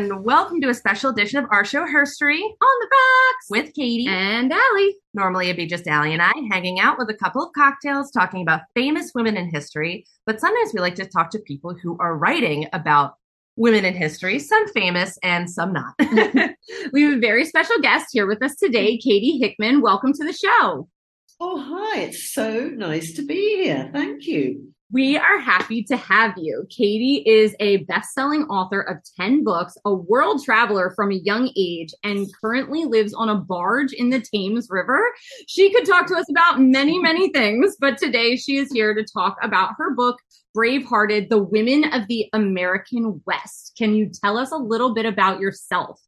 and welcome to a special edition of our show, Herstory, on the Rocks with Katie and Allie. Normally, it'd be just Allie and I hanging out with a couple of cocktails, talking about famous women in history. But sometimes we like to talk to people who are writing about women in history, some famous and some not. we have a very special guest here with us today, Katie Hickman. Welcome to the show. Oh, hi. It's so nice to be here. Thank you. We are happy to have you. Katie is a best selling author of 10 books, a world traveler from a young age, and currently lives on a barge in the Thames River. She could talk to us about many, many things, but today she is here to talk about her book, Brave Hearted The Women of the American West. Can you tell us a little bit about yourself?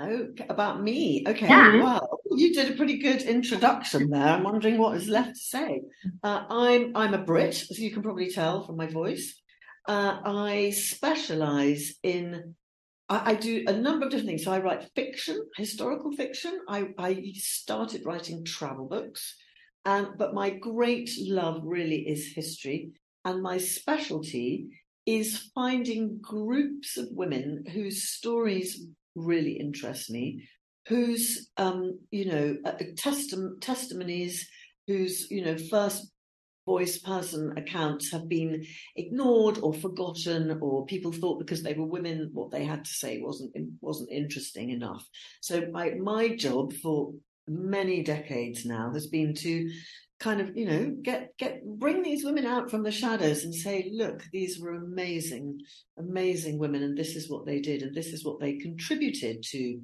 Oh, about me. Okay. Yeah. Well, you did a pretty good introduction there. I'm wondering what is left to say. Uh, I'm I'm a Brit, as you can probably tell from my voice. Uh, I specialise in. I, I, do a number of different things. So I write fiction, historical fiction. I, I started writing travel books, and but my great love really is history, and my specialty is finding groups of women whose stories really interests me, whose um, you know testim- testimonies, whose you know first voice person accounts have been ignored or forgotten, or people thought because they were women what they had to say wasn't wasn't interesting enough. So my my job for many decades now has been to kind of you know get get bring these women out from the shadows and say look these were amazing amazing women and this is what they did and this is what they contributed to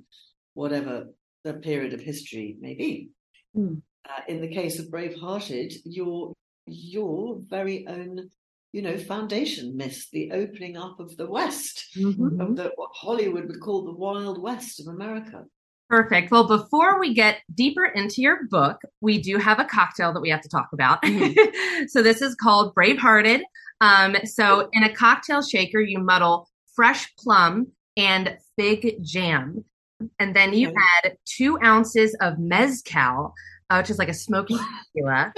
whatever the period of history may be mm. uh, in the case of Brave Hearted your your very own you know foundation myth the opening up of the west mm-hmm. of the what hollywood would call the wild west of america Perfect. Well, before we get deeper into your book, we do have a cocktail that we have to talk about. Mm-hmm. so this is called Bravehearted. Um, so in a cocktail shaker, you muddle fresh plum and fig jam. And then you okay. add two ounces of mezcal, uh, which is like a smoky tequila,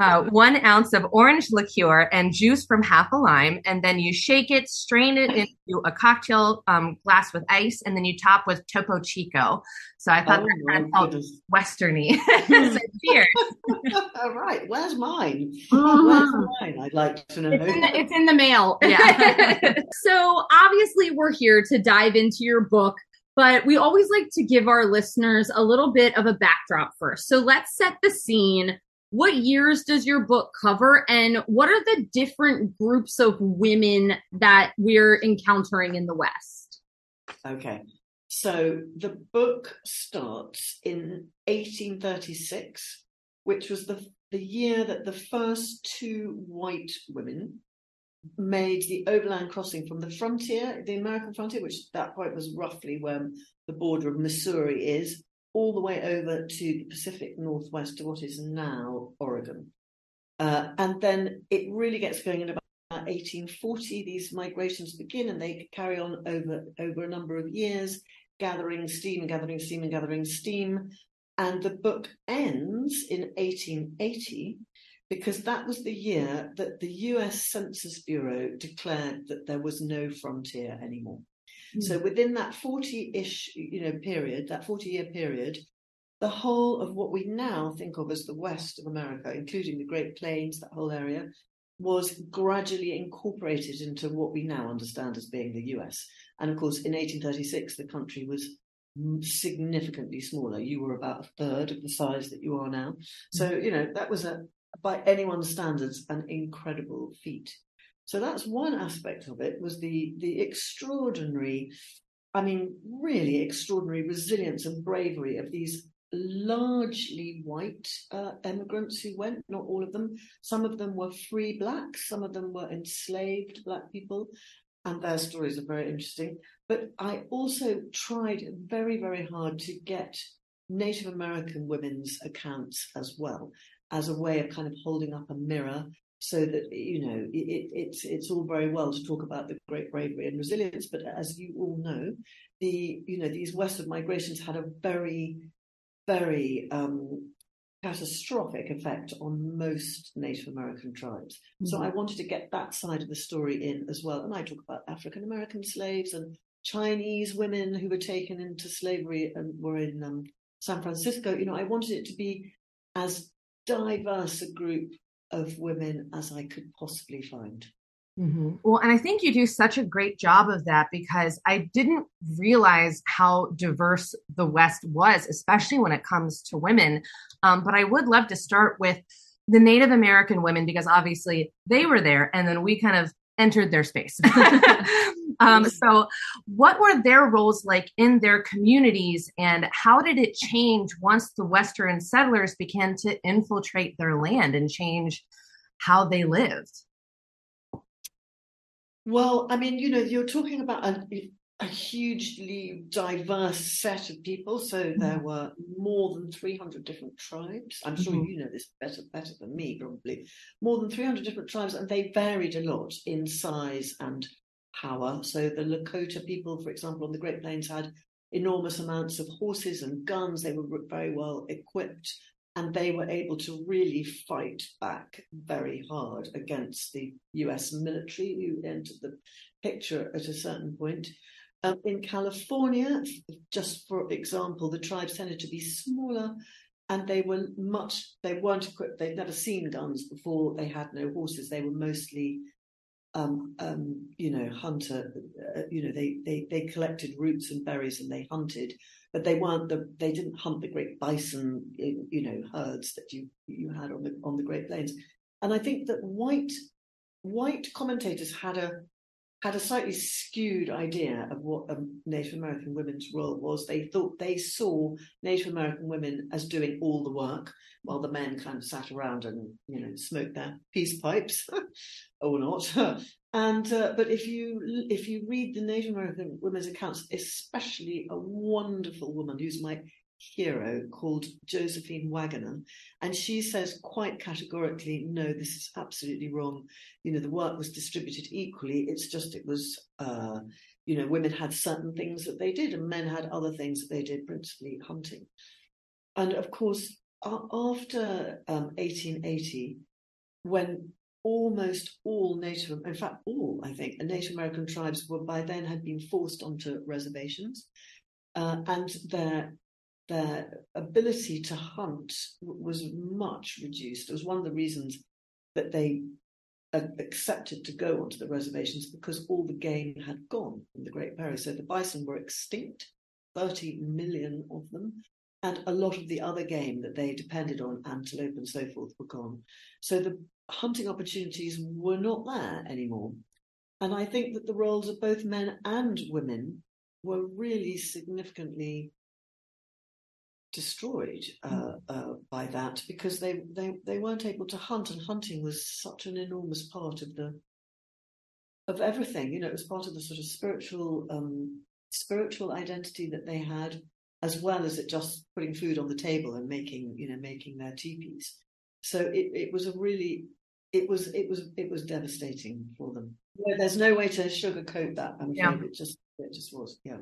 uh, one ounce of orange liqueur and juice from half a lime, and then you shake it, strain it into a cocktail um, glass with ice, and then you top with Topo Chico. So I thought oh, that kind of felt westerny. so cheers. All right, where's mine? Uh-huh. Where's mine? I'd like to know. It's in the, it's in the mail. Yeah. so obviously, we're here to dive into your book but we always like to give our listeners a little bit of a backdrop first. So let's set the scene what years does your book cover? And what are the different groups of women that we're encountering in the west? Okay. So the book starts in 1836 which was the the year that the first two white women made the overland crossing from the frontier the american frontier which at that point was roughly where the border of missouri is all the way over to the Pacific Northwest to what is now Oregon. Uh, and then it really gets going in about 1840. These migrations begin and they carry on over, over a number of years, gathering steam gathering steam and gathering steam. And the book ends in 1880 because that was the year that the US Census Bureau declared that there was no frontier anymore. So hmm. within that 40-ish, you know, period, that 40-year period, the whole of what we now think of as the west of America, including the Great Plains, that whole area, was gradually incorporated into what we now understand as being the US. And of course, in 1836, the country was significantly smaller. You were about a third of the size that you are now. So, hmm. you know, that was a, by anyone's standards, an incredible feat. So that's one aspect of it was the the extraordinary, I mean, really extraordinary resilience and bravery of these largely white uh, immigrants who went, not all of them. Some of them were free blacks, some of them were enslaved black people, and their stories are very interesting. But I also tried very, very hard to get Native American women's accounts as well, as a way of kind of holding up a mirror so that you know it, it's it's all very well to talk about the great bravery and resilience, but as you all know, the you know these westward migrations had a very very um, catastrophic effect on most Native American tribes. Mm-hmm. So I wanted to get that side of the story in as well, and I talk about African American slaves and Chinese women who were taken into slavery and were in um, San Francisco. You know, I wanted it to be as diverse a group of women as I could possibly find. Mm-hmm. Well, and I think you do such a great job of that because I didn't realize how diverse the West was, especially when it comes to women. Um, but I would love to start with the Native American women because obviously they were there and then we kind of entered their space. um, so, what were their roles like in their communities and how did it change once the Western settlers began to infiltrate their land and change how they lived? Well, I mean, you know, you're talking about a, a hugely diverse set of people. So mm-hmm. there were more than 300 different tribes. I'm sure mm-hmm. you know this better better than me, probably. More than 300 different tribes, and they varied a lot in size and power. So the Lakota people, for example, on the Great Plains had enormous amounts of horses and guns. They were very well equipped and they were able to really fight back very hard against the US military who entered the picture at a certain point. Um, in California, just for example, the tribes tended to be smaller and they were much, they weren't equipped, they'd never seen guns before, they had no horses, they were mostly um, um, you know, hunter, uh, you know, they, they, they collected roots and berries and they hunted but they weren't the they didn't hunt the great bison you know herds that you you had on the on the Great Plains. And I think that white white commentators had a had a slightly skewed idea of what a Native American women's role was. They thought they saw Native American women as doing all the work, while the men kind of sat around and you know smoked their peace pipes, or not. And uh, but if you if you read the Native American women's accounts, especially a wonderful woman who's my hero called Josephine Waggoner, and she says quite categorically, no, this is absolutely wrong. You know, the work was distributed equally. It's just it was, uh, you know, women had certain things that they did, and men had other things that they did, principally hunting. And of course, after um, 1880, when almost all Native, in fact, all, I think, Native American tribes were by then had been forced onto reservations. Uh, and their their ability to hunt was much reduced. It was one of the reasons that they uh, accepted to go onto the reservations because all the game had gone from the Great Prairie. So the bison were extinct, 30 million of them, and a lot of the other game that they depended on, antelope and so forth, were gone. So the hunting opportunities were not there anymore. And I think that the roles of both men and women were really significantly destroyed uh, mm. uh, by that because they, they they weren't able to hunt, and hunting was such an enormous part of the of everything. You know, it was part of the sort of spiritual um, spiritual identity that they had, as well as it just putting food on the table and making you know making their teepees. So it, it was a really it was it was it was devastating for them. There's no way to sugarcoat that. I'm yeah. afraid it just it just was. Yeah,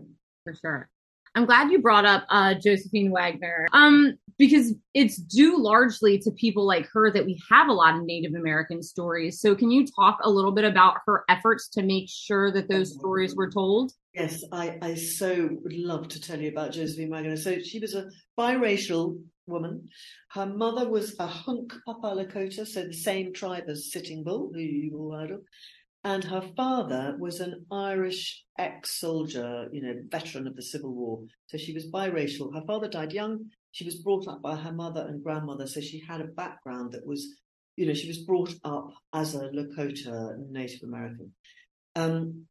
for sure. I'm glad you brought up uh, Josephine Waggoner um, because it's due largely to people like her that we have a lot of Native American stories. So, can you talk a little bit about her efforts to make sure that those stories were told? Yes, I, I so would love to tell you about Josephine Waggoner. So, she was a biracial woman. Her mother was a Hunkpapa Lakota, so the same tribe as Sitting Bull, who you've all heard of. And her father was an Irish ex soldier, you know, veteran of the Civil War. So she was biracial. Her father died young. She was brought up by her mother and grandmother. So she had a background that was, you know, she was brought up as a Lakota Native American. Um,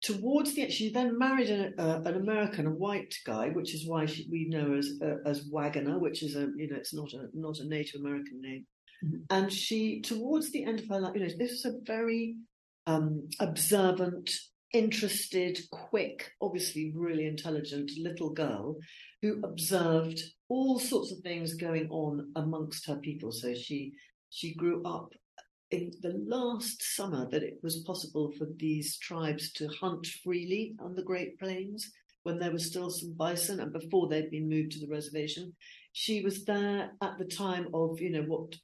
towards the end, she then married a, uh, an American, a white guy, which is why she, we know as uh, as Waggoner, which is a you know it's not a not a Native American name. Mm-hmm. And she, towards the end of her life, you know, this is a very um, observant, interested, quick, obviously really intelligent little girl who observed all sorts of things going on amongst her people. So she she grew up in the last summer that it was possible for these tribes to hunt freely on the Great Plains when there was still some bison and before they'd been moved to the reservation. She was there at the time of, you know, what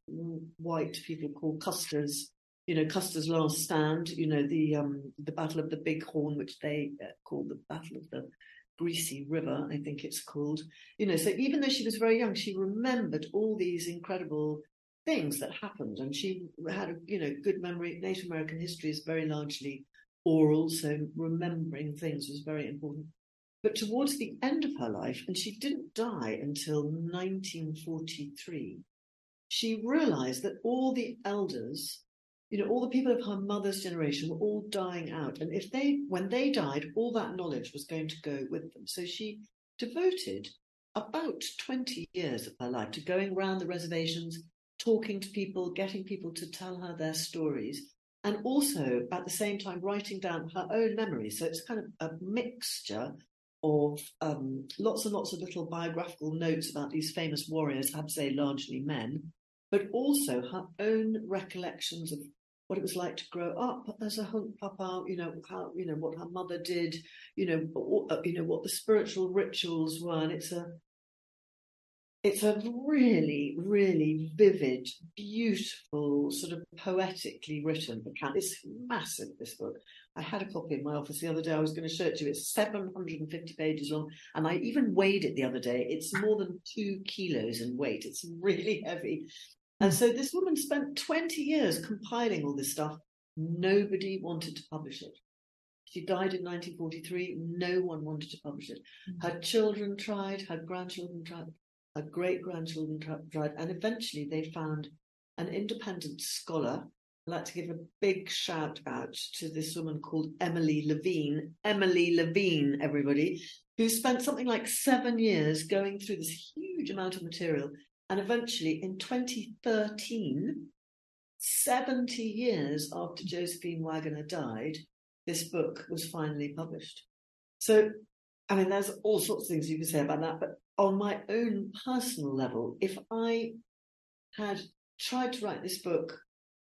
white people call Custer's you know, Custer's Last Stand, you know, the um, the Battle of the Big Horn, which they uh, call the Battle of the Greasy River, I think it's called. You know, so even though she was very young, she remembered all these incredible things that happened, and she had a you know good memory. Native American history is very largely oral, so remembering things was very important. But towards the end of her life, and she didn't die until 1943, she realized that all the elders you know, all the people of her mother's generation were all dying out. And if they, when they died, all that knowledge was going to go with them. So she devoted about 20 years of her life to going around the reservations, talking to people, getting people to tell her their stories, and also at the same time writing down her own memories. So it's kind of a mixture of um, lots and lots of little biographical notes about these famous warriors, I'd say largely men, but also her own recollections of what it was like to grow up as a hunkpapa, you know, how, you know, what her mother did, you know, uh, you know, what the spiritual rituals were. And it's a, it's a really, really vivid, beautiful, sort of poetically written account. It's massive, this book. I had a copy in my office the other day. I was going to show it to you. It's 750 pages long. And I even weighed it the other day. It's more than two kilos in weight. It's really heavy. And so this woman spent 20 years compiling all this stuff. Nobody wanted to publish it. She died in 1943. No one wanted to publish it. Mm. Her children tried, her grandchildren tried, her great grandchildren tried, and eventually they found an independent scholar. I'd like to give a big shout out to this woman called Emily Levine. Emily Levine, everybody, who spent something like seven years going through this huge amount of material and eventually in 2013, 70 years after Josephine Waggoner died, this book was finally published. So, I mean, there's all sorts of things you can say about that, but on my own personal level, if I had tried to write this book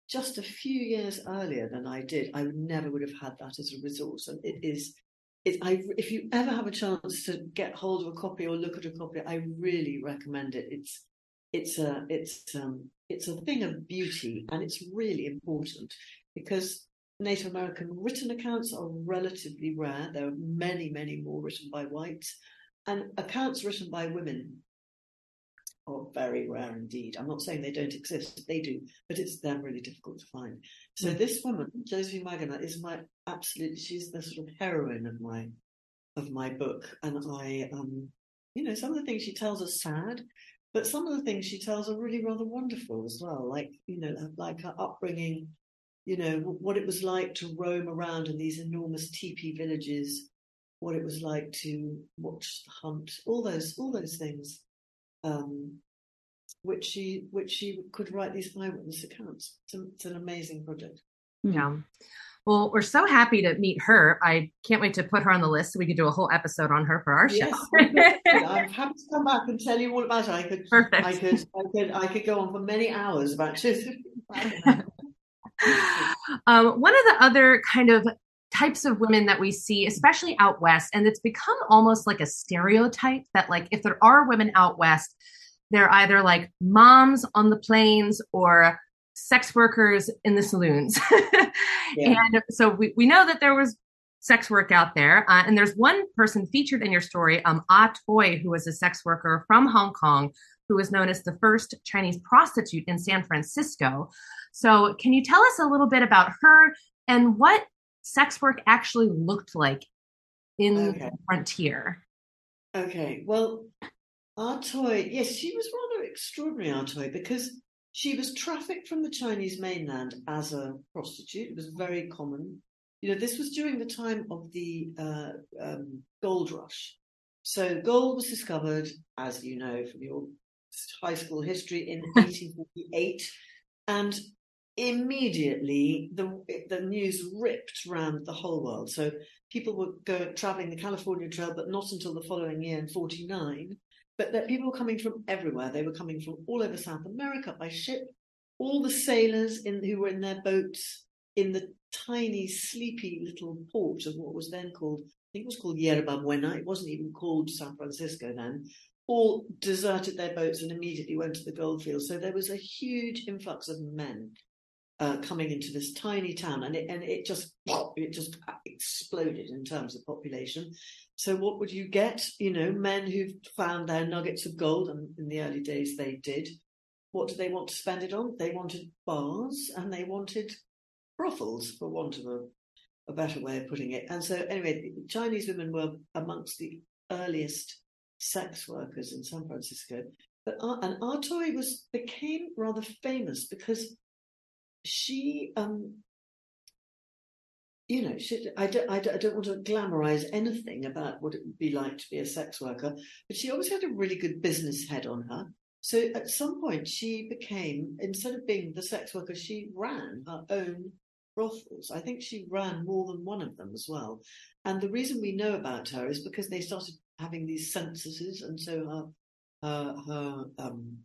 just a few years earlier than I did, I never would have had that as a resource. And it is, it, I, if you ever have a chance to get hold of a copy or look at a copy, I really recommend it. It's it's a it's um it's a thing of beauty and it's really important because Native American written accounts are relatively rare. There are many, many more written by whites, and accounts written by women are very rare indeed. I'm not saying they don't exist, they do, but it's them really difficult to find. So mm. this woman, Josephine Waggoner, is my absolute she's the sort of heroine of my of my book. And I um you know, some of the things she tells are sad, but some of the things she tells are really rather wonderful as well, like, you know, like her upbringing, you know, what it was like to roam around in these enormous teepee villages, what it was like to watch the hunt, all those, all those things, um, which she, which she could write these eyewitness accounts. It's, a, it's an amazing project. Yeah. Well, we're so happy to meet her. I can't wait to put her on the list so we could do a whole episode on her for our yes, show. I'm happy to come back and tell you all about it. I could, Perfect. I could, I could, I could go on for many hours about this. um, one of the other kind of types of women that we see, especially out west, and it's become almost like a stereotype that, like, if there are women out west, they're either like moms on the plains or sex workers in the saloons. yeah. And so we, we know that there was sex work out there. Uh, and there's one person featured in your story, um, Ah Toy, who was a sex worker from Hong Kong, who was known as the first Chinese prostitute in San Francisco. So, can you tell us a little bit about her and what sex work actually looked like in okay. the frontier? Okay, well, Ah Toy, yes, she was rather extraordinary, Ah Toy, because she was trafficked from the Chinese mainland as a prostitute. It was very common. You know, this was during the time of the uh, um, gold rush. So gold was discovered, as you know from your high school history, in 1848, and immediately the the news ripped around the whole world. So people were going traveling the California Trail, but not until the following year in 49 but that people were coming from everywhere. They were coming from all over South America by ship. All the sailors in, who were in their boats in the tiny, sleepy little port of what was then called, I think it was called Yerba Buena. It wasn't even called San Francisco then. All deserted their boats and immediately went to the gold fields. So there was a huge influx of men. uh, coming into this tiny town, and it and it just it just exploded in terms of population. So what would you get? You know, men who've found their nuggets of gold, and in the early days they did. What do they want to spend it on? They wanted bars and they wanted brothels, for want of a, a better way of putting it. And so, anyway, Chinese women were amongst the earliest sex workers in San Francisco. But and Artoy was became rather famous because she, um, you know, she, I, don't, I, don't, I don't want to glamorize anything about what it would be like to be a sex worker, but she always had a really good business head on her. So at some point, she became, instead of being the sex worker, she ran her own brothels. I think she ran more than one of them as well. And the reason we know about her is because they started having these censuses, and so her her, her um,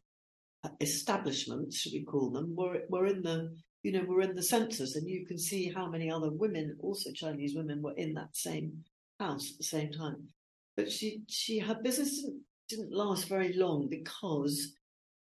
establishments, should we call them, were were in the you know were in the census, and you can see how many other women, also Chinese women, were in that same house at the same time. But she she her business didn't, didn't last very long because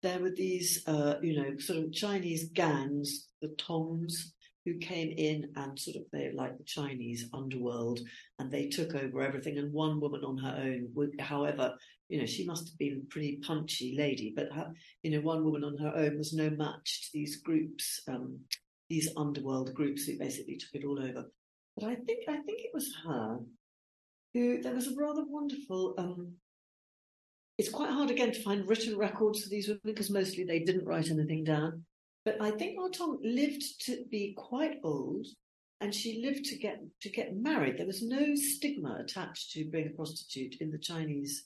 there were these uh, you know sort of Chinese gangs, the Tongs, who came in and sort of they like the Chinese underworld and they took over everything. And one woman on her own would, however, you know, she must have been a pretty punchy lady, but her, you know, one woman on her own was no match to these groups, um, these underworld groups who basically took it all over. But I think I think it was her who there was a rather wonderful. Um, it's quite hard again to find written records for these women because mostly they didn't write anything down. But I think Artong lived to be quite old, and she lived to get to get married. There was no stigma attached to being a prostitute in the Chinese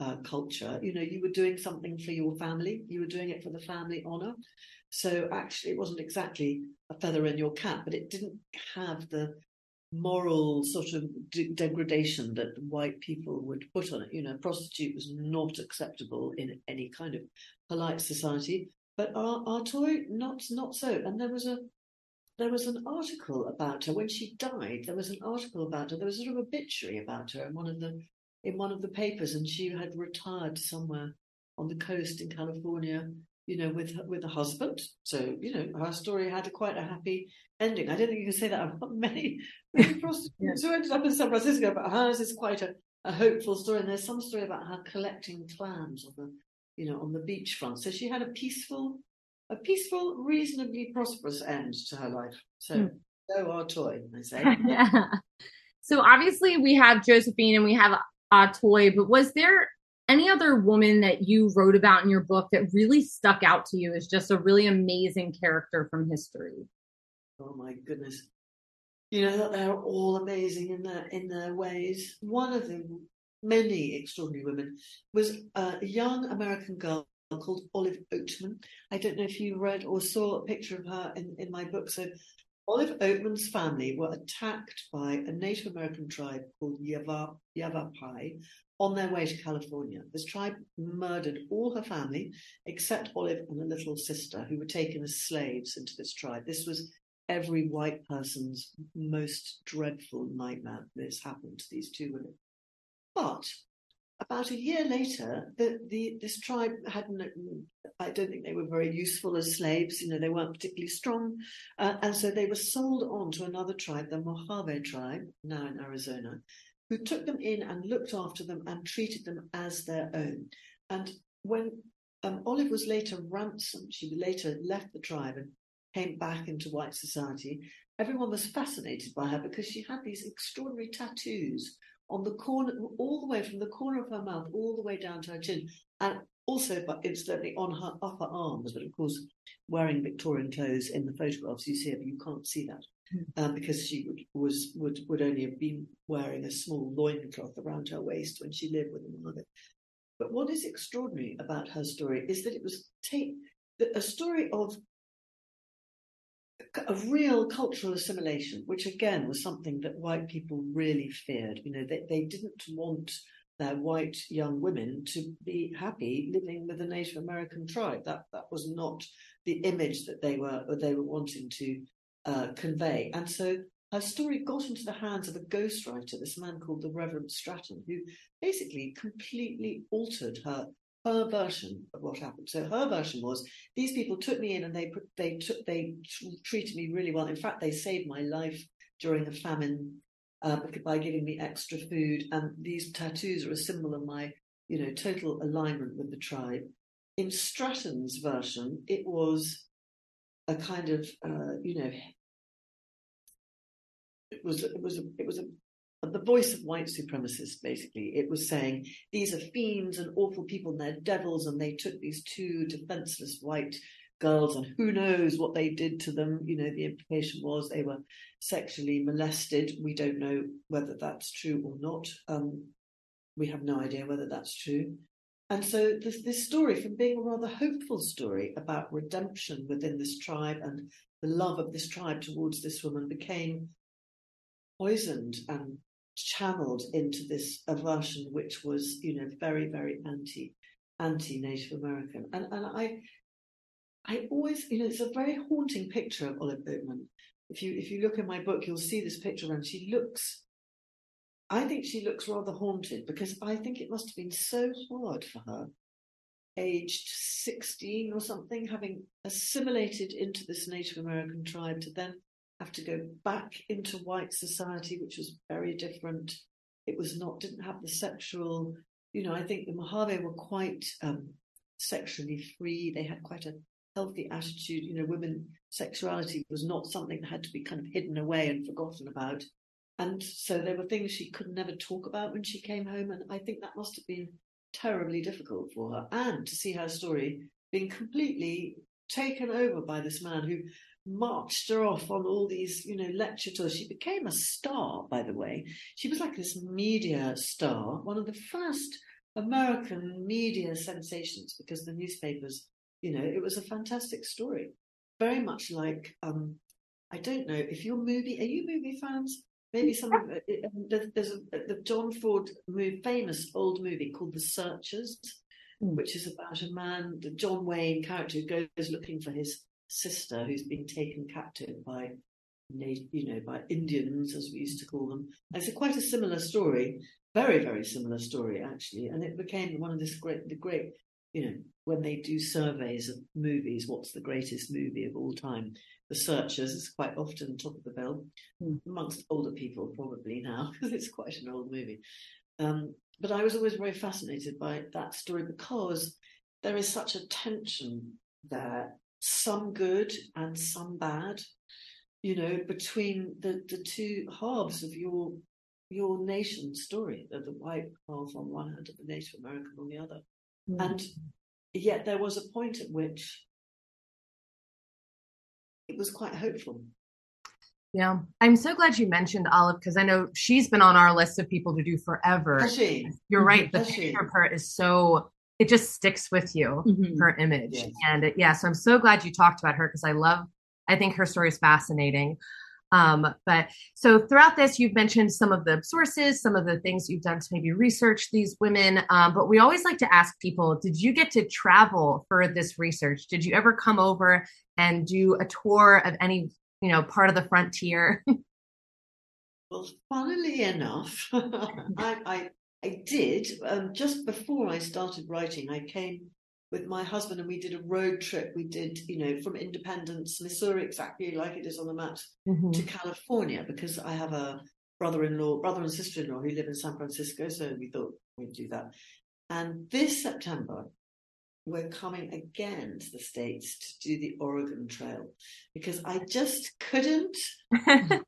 uh, culture. You know, you were doing something for your family. You were doing it for the family honor. So actually, it wasn't exactly a feather in your cap, but it didn't have the moral sort of de- degradation that white people would put on it. You know, prostitute was not acceptable in any kind of polite society. But our, Artoy, not not so. And there was a there was an article about her when she died. There was an article about her. There was sort of obituary about her in one of the in one of the papers, and she had retired somewhere on the coast in California, you know, with with a husband. So you know, her story had a, quite a happy ending. I don't think you can say that about many, many prostitutes who ended up in San Francisco, but hers is quite a, a hopeful story. And there's some story about her collecting clams on the you know, on the beachfront. So she had a peaceful, a peaceful, reasonably prosperous end to her life. So mm. go our toy, I say. yeah. So obviously we have Josephine and we have our toy, but was there any other woman that you wrote about in your book that really stuck out to you as just a really amazing character from history? Oh my goodness. You know, they're all amazing in their in their ways. One of them many extraordinary women, was a young American girl called Olive Oatman. I don't know if you read or saw a picture of her in, in my book. So Olive Oatman's family were attacked by a Native American tribe called Yava, Yavapai on their way to California. This tribe murdered all her family except Olive and a little sister who were taken as slaves into this tribe. This was every white person's most dreadful nightmare. This happened to these two women. But about a year later, the, the, this tribe hadn't, I don't think they were very useful as slaves. You know, they weren't particularly strong. Uh, and so they were sold on to another tribe, the Mojave tribe, now in Arizona, who took them in and looked after them and treated them as their own. And when um, Olive was later ransomed, she later left the tribe and came back into white society. Everyone was fascinated by her because she had these extraordinary tattoos on the corner, all the way from the corner of her mouth, all the way down to her chin, and also, but incidentally, on her upper arms. But of course, wearing Victorian clothes in the photographs you see her, you can't see that mm. um, because she would, was would would only have been wearing a small loincloth around her waist when she lived with her mother. But what is extraordinary about her story is that it was take a story of a real cultural assimilation, which again was something that white people really feared. You know, they, they didn't want their white young women to be happy living with a Native American tribe. That that was not the image that they were they were wanting to uh, convey. And so her story got into the hands of a ghostwriter, this man called the Reverend Stratton, who basically completely altered her her version of what happened. So her version was these people took me in and they they took they treated me really well. In fact, they saved my life during a famine uh, by giving me extra food. And these tattoos are a symbol of my you know total alignment with the tribe. In Stratton's version, it was a kind of uh, you know it was it was a, it was a the voice of white supremacists, basically. It was saying these are fiends and awful people and they're devils, and they took these two defenseless white girls, and who knows what they did to them. You know, the implication was they were sexually molested. We don't know whether that's true or not. Um, we have no idea whether that's true. And so this, this story, from being a rather hopeful story about redemption within this tribe and the love of this tribe towards this woman, became poisoned and channeled into this aversion, which was, you know, very, very anti anti Native American. And and I I always, you know, it's a very haunting picture of Olive Oatman. If you if you look in my book, you'll see this picture and she looks I think she looks rather haunted because I think it must have been so hard for her, aged 16 or something, having assimilated into this Native American tribe to then have to go back into white society, which was very different. It was not, didn't have the sexual, you know, I think the Mojave were quite um, sexually free. They had quite a healthy attitude. You know, women sexuality was not something that had to be kind of hidden away and forgotten about. And so there were things she could never talk about when she came home. And I think that must have been terribly difficult for her. And to see her story being completely taken over by this man who marched her off on all these, you know, lecture tours. She became a star, by the way. She was like this media star, one of the first American media sensations because the newspapers, you know, it was a fantastic story. Very much like, um, I don't know if you're movie, are you movie fans? Maybe some of it, there's a, the John Ford movie, famous old movie called The Searchers, mm. which is about a man, the John Wayne character who goes looking for his sister who's been taken captive by you know by Indians as we used to call them. And it's a quite a similar story, very very similar story actually, and it became one of this great the great you know when they do surveys of movies, what's the greatest movie of all time? The Searchers is quite often top of the bill mm. amongst older people probably now because it's quite an old movie. Um, but I was always very fascinated by that story because there is such a tension there some good and some bad, you know, between the, the two halves of your your nation story, the, the white half on one hand and the Native American on the other. Mm. And yet there was a point at which it was quite hopeful. Yeah, I'm so glad you mentioned Olive because I know she's been on our list of people to do forever. Has she? You're right. The picture of her is so it just sticks with you, mm-hmm. her image. Yes. And it, yeah, so I'm so glad you talked about her because I love, I think her story is fascinating. Um, but so throughout this, you've mentioned some of the sources, some of the things you've done to maybe research these women. Um, but we always like to ask people, did you get to travel for this research? Did you ever come over and do a tour of any, you know, part of the frontier? well, funnily enough, I, I I did. Um, just before I started writing, I came with my husband and we did a road trip. We did, you know, from Independence, Missouri, exactly like it is on the map, mm-hmm. to California because I have a brother-in-law, brother and sister-in-law who live in San Francisco. So we thought we'd do that. And this September, we're coming again to the States to do the Oregon Trail because I just couldn't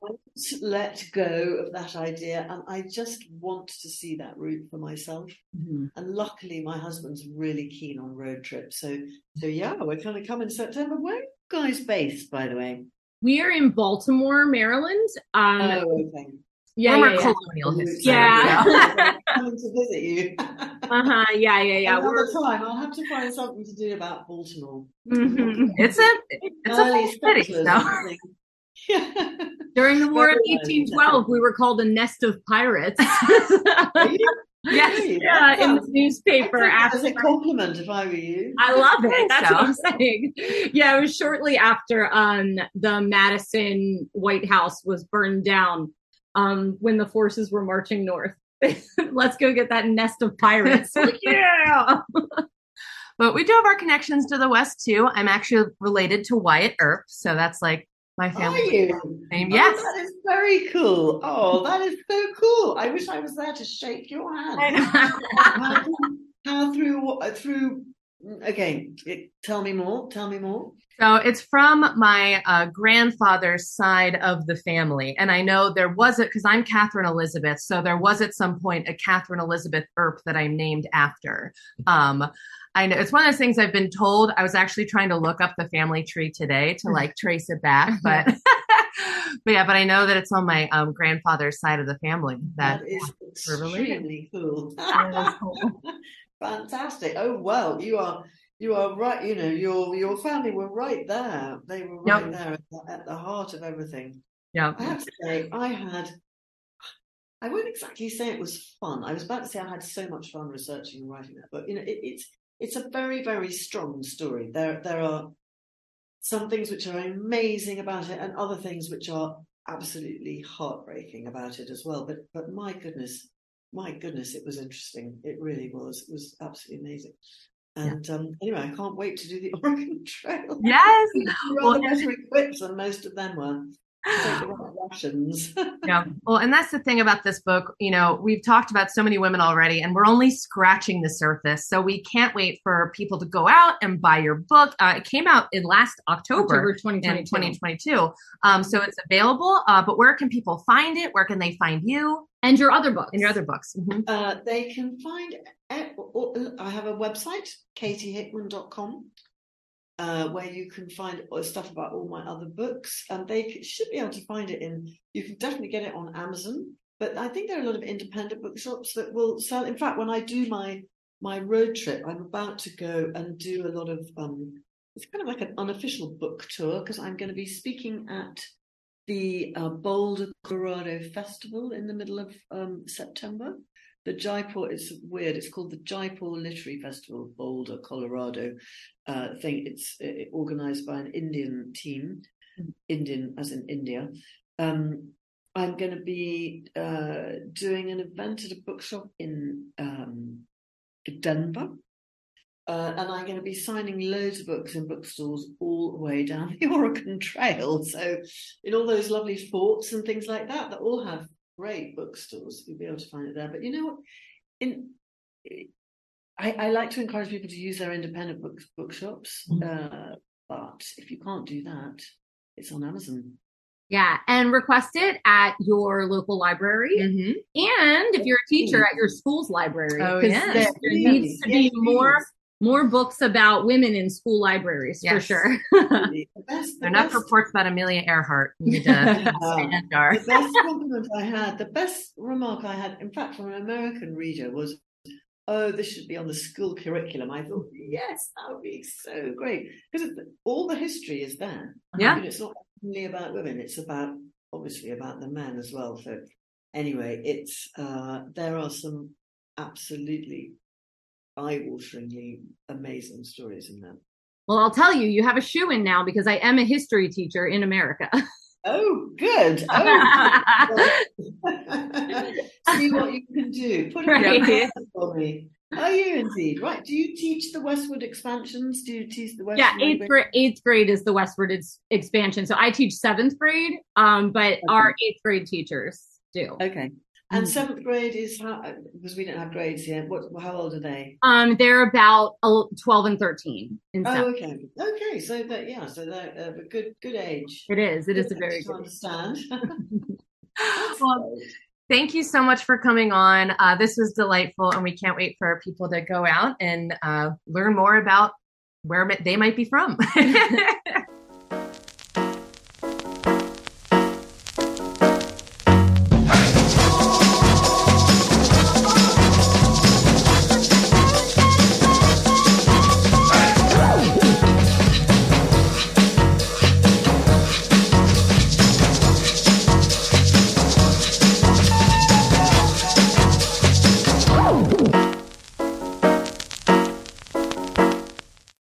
let go of that idea. And I just want to see that route for myself. Mm-hmm. And luckily, my husband's really keen on road trips. So, so yeah, we're going to come in September. Where are you guys based, by the way? We are in Baltimore, Maryland. Um, oh, okay. Yeah, yeah, yeah, colonial history. Yeah, coming to visit you. uh huh. Yeah, yeah, yeah. Another We're... time, I'll have to find something to do about Baltimore. Mm-hmm. It's a it's Early a city. So. During the war of 1812, we were called a nest of pirates. Yes, yeah, in the newspaper. As a compliment, if I were you. I love it. That's so. what I'm saying. Yeah, it was shortly after um, the Madison White House was burned down um, when the forces were marching north. Let's go get that nest of pirates. like, yeah. but we do have our connections to the West too. I'm actually related to Wyatt Earp, so that's like my family Are you? name. Oh, Yes. that is very cool. Oh, that is so cool. I wish I was there to shake your hand. how, how through through again it- tell me more tell me more So it's from my uh, grandfather's side of the family. And I know there was it because I'm Catherine Elizabeth. So there was at some point a Catherine Elizabeth Earp that I'm named after. Um, I know it's one of those things I've been told. I was actually trying to look up the family tree today to like trace it back, but but yeah, but I know that it's on my um, grandfather's side of the family. That, that is extremely cool That is cool. fantastic oh well you are you are right you know your your family were right there they were right Yep. there at the, at the heart of everything yeah, I have to say, I had, I won't exactly say it was fun. I was about to say I had so much fun researching and writing that, but you know, it, it's it's a very very strong story. There there are some things which are amazing about it, and other things which are absolutely heartbreaking about it as well. But but my goodness, my goodness, it was interesting. It really was. It was absolutely amazing. And um, anyway, I can't wait to do the Oregon Trail. yes, Well- better equipped than most of them were. The yeah. Well, and that's the thing about this book. You know, we've talked about so many women already, and we're only scratching the surface. So we can't wait for people to go out and buy your book. Uh, it came out in last October. October 2022. 2022. Um, so it's available. Uh, but where can people find it? Where can they find you And your other books. and your other books? Mhm. Uh, they can find, e- I have a website, katiehickman.com, uh, where you can find stuff about all my other books. And they should be able to find it in, you can definitely get it on Amazon. But I think there are a lot of independent bookshops that will sell. In fact, when I do my my road trip, I'm about to go and do a lot of um, it's kind of like an unofficial book tour because I'm going to be speaking at the uh, Boulder, Colorado Festival in the middle of um, September. The Jaipur, it's weird, it's called the Jaipur Literary Festival, Boulder, Colorado uh, thing. It's uh, organized by an Indian team, Indian as in India. Um, I'm going to be uh, doing an event at a bookshop in um, Denver. Uh, and I'm going to be signing loads of books in bookstores all the way down the Oregon Trail. So, in all those lovely forts and things like that, that all have great bookstores, you'll be able to find it there. But you know what? In I, I like to encourage people to use their independent book, bookshops, uh, but if you can't do that, it's on Amazon. Yeah, and request it at your local library, Mhm. and if you're a teacher at your school's library, Oh, 'cause yes. there, there needs to be yes, more please. More books about women in school libraries for sure. The best, the Enough best- reports about Amelia Earhart. We need to stand the best compliment I had, the best remark I had, in fact, from an American reader was, "Oh, this should be on the school curriculum." I thought, yes, that would be so great because all the history is there. Yeah. You know, it's not only about women; it's about obviously about the men as well. So, anyway, it's uh, there are some absolutely eye-wateringly amazing stories in there. Well, I'll tell you, you have a shoe in now because I am a history teacher in America. Oh, good. Oh, See what you can do. Put it Right. for me. Are you indeed right? Do you teach the westward expansions? Do you teach the Westwood? yeah, eighth grade, eighth grade is the Westward ex- expansion. So I teach seventh grade, um, but our eighth grade teachers do. Okay. And Mhm. seventh grade is how because we don't have grades yet. What? How old are they? Um, they're about twelve and thirteen. Oh, okay. Okay. So that yeah. So they're uh, a good good age. It is. It is a Good very good. understand. Well, thank you so much for coming on. Uh, this was delightful, and we can't wait for people to go out and uh, learn more about where they might be from.